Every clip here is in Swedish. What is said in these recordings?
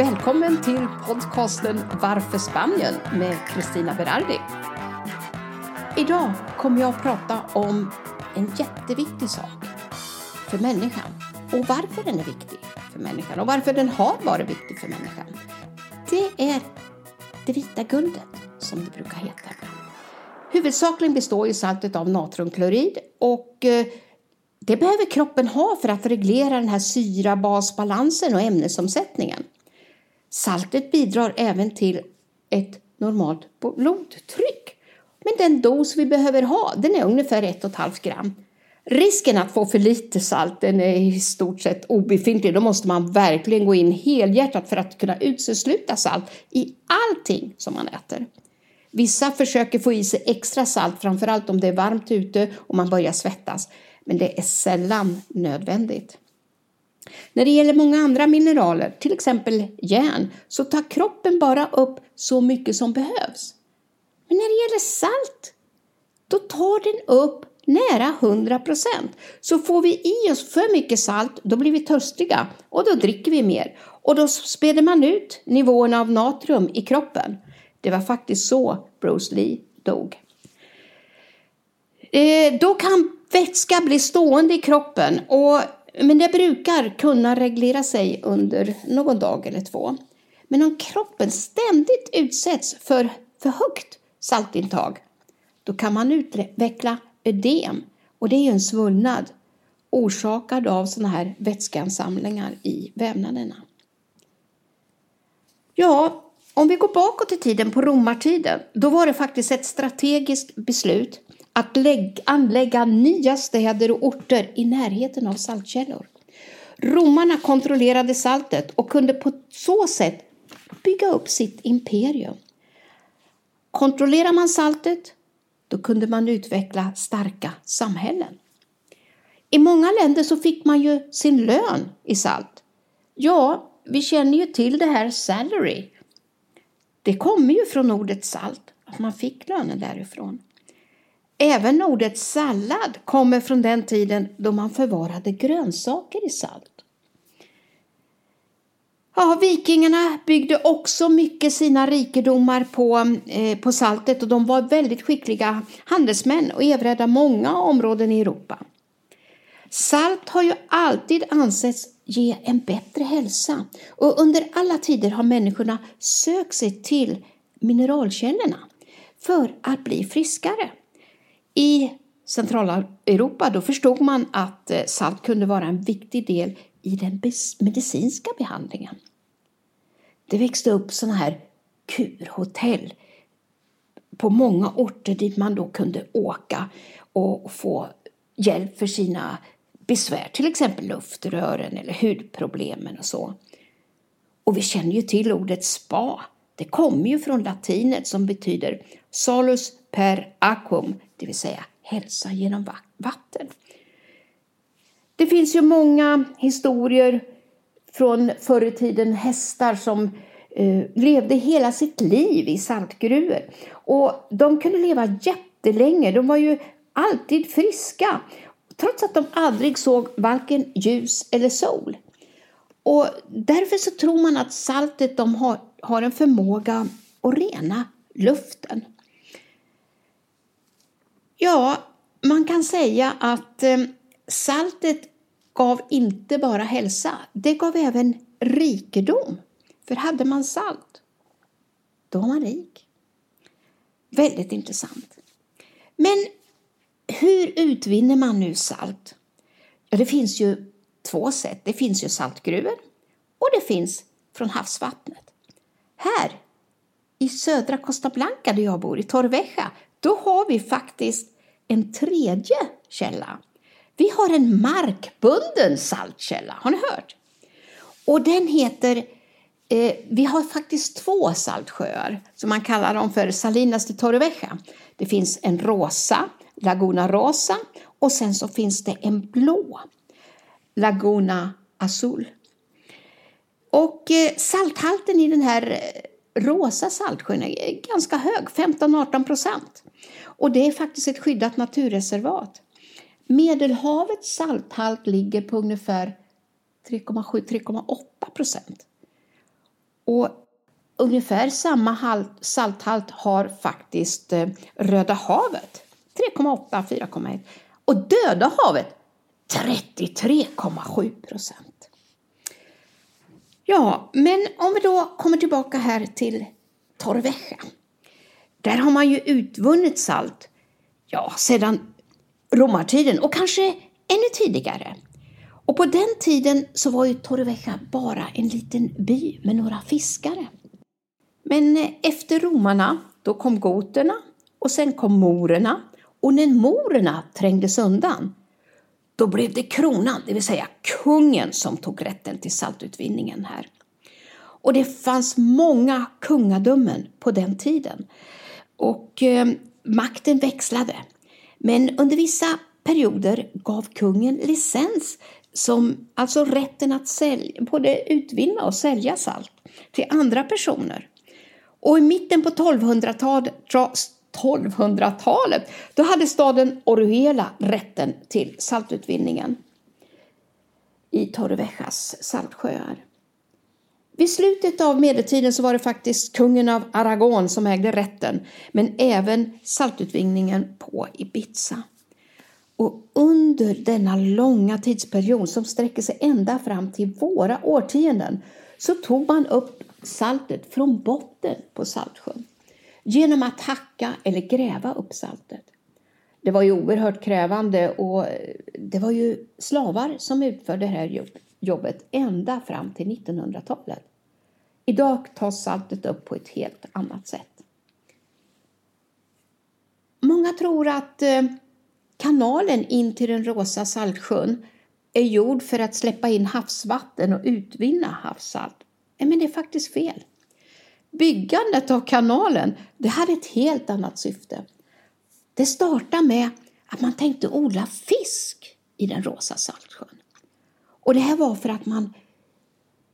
Välkommen till podcasten Varför Spanien med Kristina Berardi. Idag kommer jag att prata om en jätteviktig sak för människan och varför den är viktig för människan och varför den har varit viktig för människan. Det är det vita guldet som det brukar heta. Huvudsakligen består ju saltet av natriumklorid och eh, det behöver kroppen ha för att reglera den här syra-basbalansen och ämnesomsättningen. Saltet bidrar även till ett normalt blodtryck. Men den dos vi behöver ha den är ungefär 1,5 gram. Risken att få för lite salt den är i stort sett obefintlig. Då måste man verkligen gå in helhjärtat för att kunna utesluta salt i allting som man äter. Vissa försöker få i sig extra salt, framförallt om det är varmt ute och man börjar svettas. Men det är sällan nödvändigt. När det gäller många andra mineraler, till exempel järn, så tar kroppen bara upp så mycket som behövs. Men när det gäller salt, då tar den upp nära 100 procent. Så får vi i oss för mycket salt, då blir vi törstiga och då dricker vi mer. Och då späder man ut nivåerna av natrium i kroppen. Det var faktiskt så Bruce Lee dog. Eh, då kan vätska bli stående i kroppen och men det brukar kunna reglera sig under någon dag eller två. Men om kroppen ständigt utsätts för för högt saltintag, då kan man utveckla ödem och det är en svullnad orsakad av sådana här vätskeansamlingar i vävnaderna. Ja, om vi går bakåt i tiden på romartiden, då var det faktiskt ett strategiskt beslut att anlägga nya städer och orter i närheten av saltkällor. Romarna kontrollerade saltet och kunde på så sätt bygga upp sitt imperium. Kontrollerar man saltet, då kunde man utveckla starka samhällen. I många länder så fick man ju sin lön i salt. Ja, vi känner ju till det här salary. Det kommer ju från ordet salt, att man fick lönen därifrån. Även ordet sallad kommer från den tiden då man förvarade grönsaker i salt. Ja, vikingarna byggde också mycket sina rikedomar på, eh, på saltet och de var väldigt skickliga handelsmän och erövrädde många områden i Europa. Salt har ju alltid ansetts ge en bättre hälsa och under alla tider har människorna sökt sig till mineralkällorna för att bli friskare. I Centraleuropa då förstod man att eh, salt kunde vara en viktig del i den medicinska behandlingen. Det växte upp sådana här kurhotell på många orter dit man då kunde åka och få hjälp för sina besvär, till exempel luftrören eller hudproblemen och så. Och vi känner ju till ordet spa. Det kommer ju från latinet som betyder salus per aquum, det vill säga hälsa genom vatten. Det finns ju många historier från förr i tiden, hästar som eh, levde hela sitt liv i saltgruvor. Och de kunde leva jättelänge, de var ju alltid friska trots att de aldrig såg varken ljus eller sol. Och därför så tror man att saltet de har, har en förmåga att rena luften. Ja, man kan säga att eh, saltet gav inte bara hälsa, det gav även rikedom. För hade man salt, då var man rik. Väldigt intressant. Men hur utvinner man nu salt? Ja, det finns ju två sätt. Det finns ju saltgruvor och det finns från havsvattnet. Här i södra Costa Blanca där jag bor, i Torrevieja, då har vi faktiskt en tredje källa. Vi har en markbunden saltkälla, har ni hört? Och den heter, eh, vi har faktiskt två saltsjöar som man kallar dem för Salinas de Torrevieja. Det finns en rosa, Laguna Rosa, och sen så finns det en blå, Laguna Azul. Och eh, salthalten i den här eh, rosa saltsjön är ganska hög, 15-18 procent. Och det är faktiskt ett skyddat naturreservat. Medelhavets salthalt ligger på ungefär 3,7-3,8 procent. Och ungefär samma halt, salthalt har faktiskt eh, Röda havet, 3,8, 4,1. Och Döda havet, 33,7 procent. Ja, men om vi då kommer tillbaka här till Torrevieja. Där har man ju utvunnit salt, ja, sedan romartiden och kanske ännu tidigare. Och på den tiden så var ju Torrevieja bara en liten by med några fiskare. Men eh, efter romarna, då kom goterna och sen kom morerna. Och när morerna trängdes undan, då blev det kronan, det vill säga kungen, som tog rätten till saltutvinningen här. Och det fanns många kungadömen på den tiden. Och eh, makten växlade. Men under vissa perioder gav kungen licens, som, alltså rätten att sälja, både utvinna och sälja salt, till andra personer. Och i mitten på 1200-talet 1200-talet, då hade staden Oruela rätten till saltutvinningen i Torreviejas saltsjöar. Vid slutet av medeltiden så var det faktiskt kungen av Aragon som ägde rätten, men även saltutvinningen på Ibiza. Och under denna långa tidsperiod som sträcker sig ända fram till våra årtionden så tog man upp saltet från botten på Saltsjön genom att hacka eller gräva upp saltet. Det var ju oerhört krävande och det var ju slavar som utförde det här jobbet ända fram till 1900-talet. Idag tas saltet upp på ett helt annat sätt. Många tror att eh, kanalen in till den rosa saltsjön är gjord för att släppa in havsvatten och utvinna havssalt. Eh, men det är faktiskt fel. Byggandet av kanalen det hade ett helt annat syfte. Det startade med att man tänkte odla fisk i den rosa saltsjön. Och det här var för att man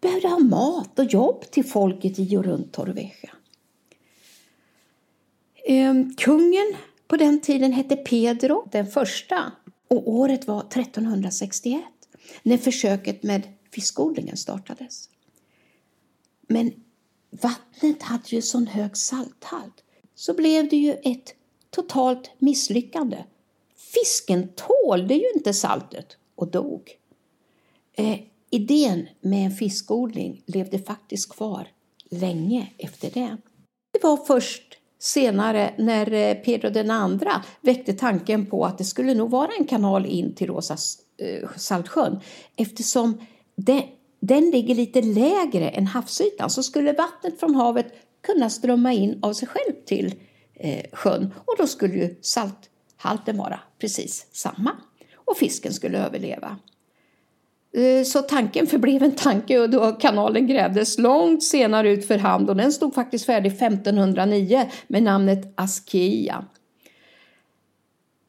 behövde ha mat och jobb till folket i och runt Torrevieja. Ehm, kungen på den tiden hette Pedro den första och året var 1361 när försöket med fiskodlingen startades. Men vattnet hade ju sån hög salthalt så blev det ju ett totalt misslyckande. Fisken tålde ju inte saltet och dog. Eh, idén med en fiskodling levde faktiskt kvar länge efter det. Det var först senare när eh, Pedro den andra väckte tanken på att det skulle nog vara en kanal in till Rosa eh, Saltsjön eftersom det, den ligger lite lägre än havsytan så skulle vattnet från havet kunna strömma in av sig själv till eh, sjön och då skulle ju salthalten vara precis samma och fisken skulle överleva. Eh, så tanken förblev en tanke och då kanalen grävdes långt senare ut för hamn och den stod faktiskt färdig 1509 med namnet Askia.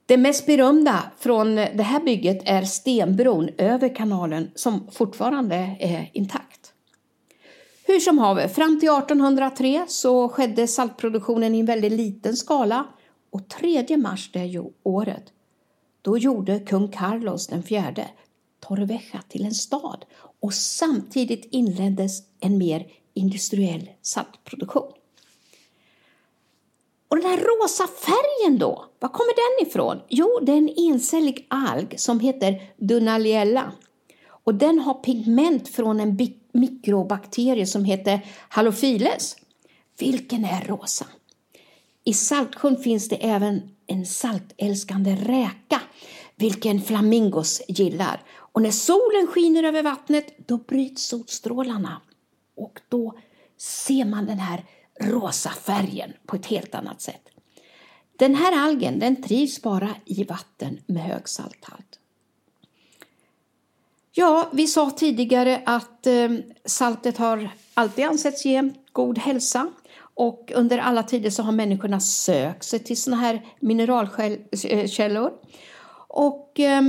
Det mest berömda från det här bygget är stenbron över kanalen som fortfarande är intakt. Hur som haver, fram till 1803 så skedde saltproduktionen i en väldigt liten skala och 3 mars det året då gjorde kung Carlos den fjärde Torrevieja till en stad och samtidigt inleddes en mer industriell saltproduktion. Och den här rosa färgen då, var kommer den ifrån? Jo, det är en encellig alg som heter Dunaliella. Och den har pigment från en mikrobakterie som heter Halophiles. Vilken är rosa? I Saltsjön finns det även en saltälskande räka, vilken flamingos gillar. Och när solen skiner över vattnet, då bryts solstrålarna. Och då ser man den här rosa färgen på ett helt annat sätt. Den här algen den trivs bara i vatten med hög salthalt. Ja, vi sa tidigare att eh, saltet har alltid ansetts ge god hälsa och under alla tider så har människorna sökt sig till sådana här mineralkällor. Och eh,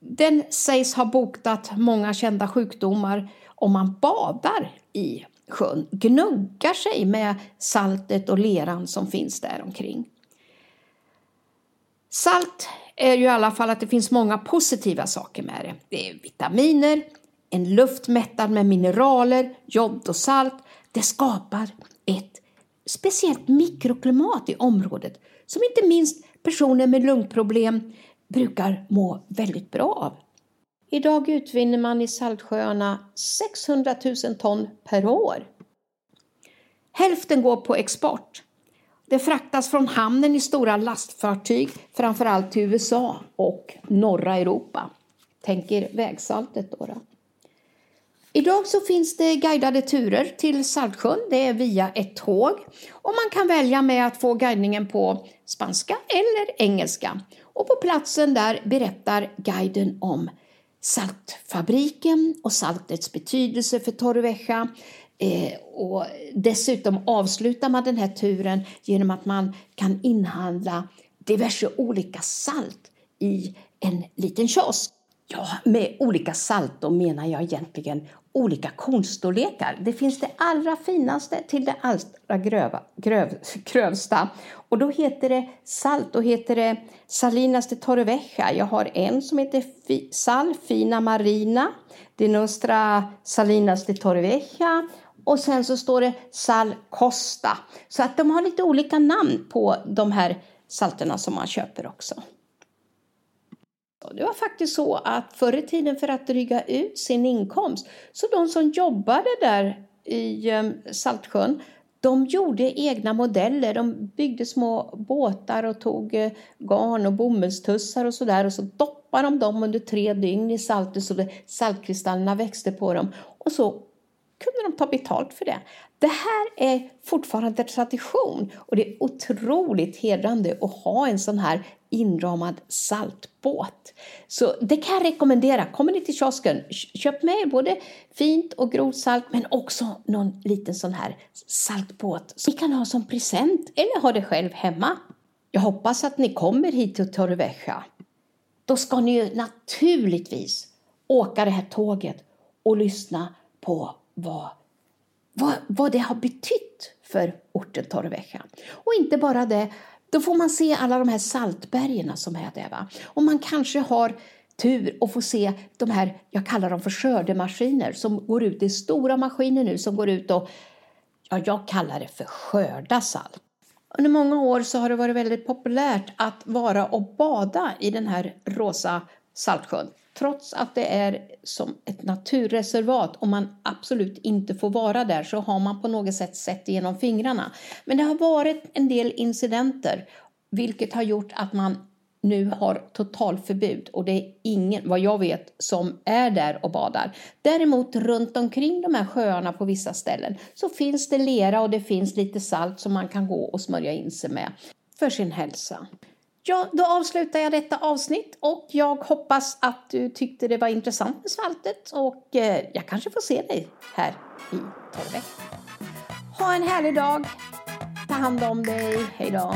den sägs ha botat många kända sjukdomar om man badar i sjön, gnuggar sig med saltet och leran som finns där omkring. Salt är ju i alla fall att det finns många positiva saker med det. Det är vitaminer, en luft mättad med mineraler, jod och salt. det skapar ett speciellt mikroklimat i området som inte minst personer med lungproblem brukar må väldigt bra av. Idag utvinner man i Saltsjöarna 600 000 ton per år. Hälften går på export. Det fraktas från hamnen i stora lastfartyg, framförallt till USA och norra Europa. Tänk er vägsaltet då. då. Idag så finns det guidade turer till Saltsjön. Det är via ett tåg och man kan välja med att få guidningen på spanska eller engelska. Och på platsen där berättar guiden om saltfabriken och saltets betydelse för Torrevieja. Eh, och dessutom avslutar man den här turen genom att man kan inhandla diverse olika salt i en liten kiosk. Ja, med olika salt då menar jag egentligen olika kornstorlekar. Det finns det allra finaste till det allra gröva, gröv, grövsta. Och då heter det salt, då heter det Salinas de Torrevieja. Jag har en som heter fi, Sal Fina Marina, de Nostra Salinas de Torrevieja och sen så står det Sal Costa. Så att de har lite olika namn på de här salterna som man köper också. Det var faktiskt så att förr i tiden för att dryga ut sin inkomst så de som jobbade där i eh, Saltsjön de gjorde egna modeller. De byggde små båtar och tog eh, garn och bomullstussar och sådär och så doppade de dem under tre dygn i saltet så saltkristallerna växte på dem och så kunde de ta betalt för det. Det här är fortfarande tradition och det är otroligt hedrande att ha en sån här inramad saltbåt. Så det kan jag rekommendera. Kommer ni till kiosken, köp med både fint och grovt salt men också någon liten sån här saltbåt som ni kan ha som present eller ha det själv hemma. Jag hoppas att ni kommer hit till Torrevieja. Då ska ni naturligtvis åka det här tåget och lyssna på vad, vad, vad det har betytt för orten Torrevieja. Och inte bara det, då får man se alla de här saltbergen som är där. Va? Och man kanske har tur och får se de här, jag kallar dem för skördemaskiner, som går ut. Det är stora maskiner nu som går ut och, ja, jag kallar det för skörda salt. Under många år så har det varit väldigt populärt att vara och bada i den här rosa saltsjön. Trots att det är som ett naturreservat och man absolut inte får vara där så har man på något sätt sett genom fingrarna. Men det har varit en del incidenter vilket har gjort att man nu har totalförbud och det är ingen, vad jag vet, som är där och badar. Däremot runt omkring de här sjöarna på vissa ställen så finns det lera och det finns lite salt som man kan gå och smörja in sig med för sin hälsa. Ja, då avslutar jag detta avsnitt och jag hoppas att du tyckte det var intressant med saltet och eh, jag kanske får se dig här i Torrevieja. Ha en härlig dag. Ta hand om dig. Hej då.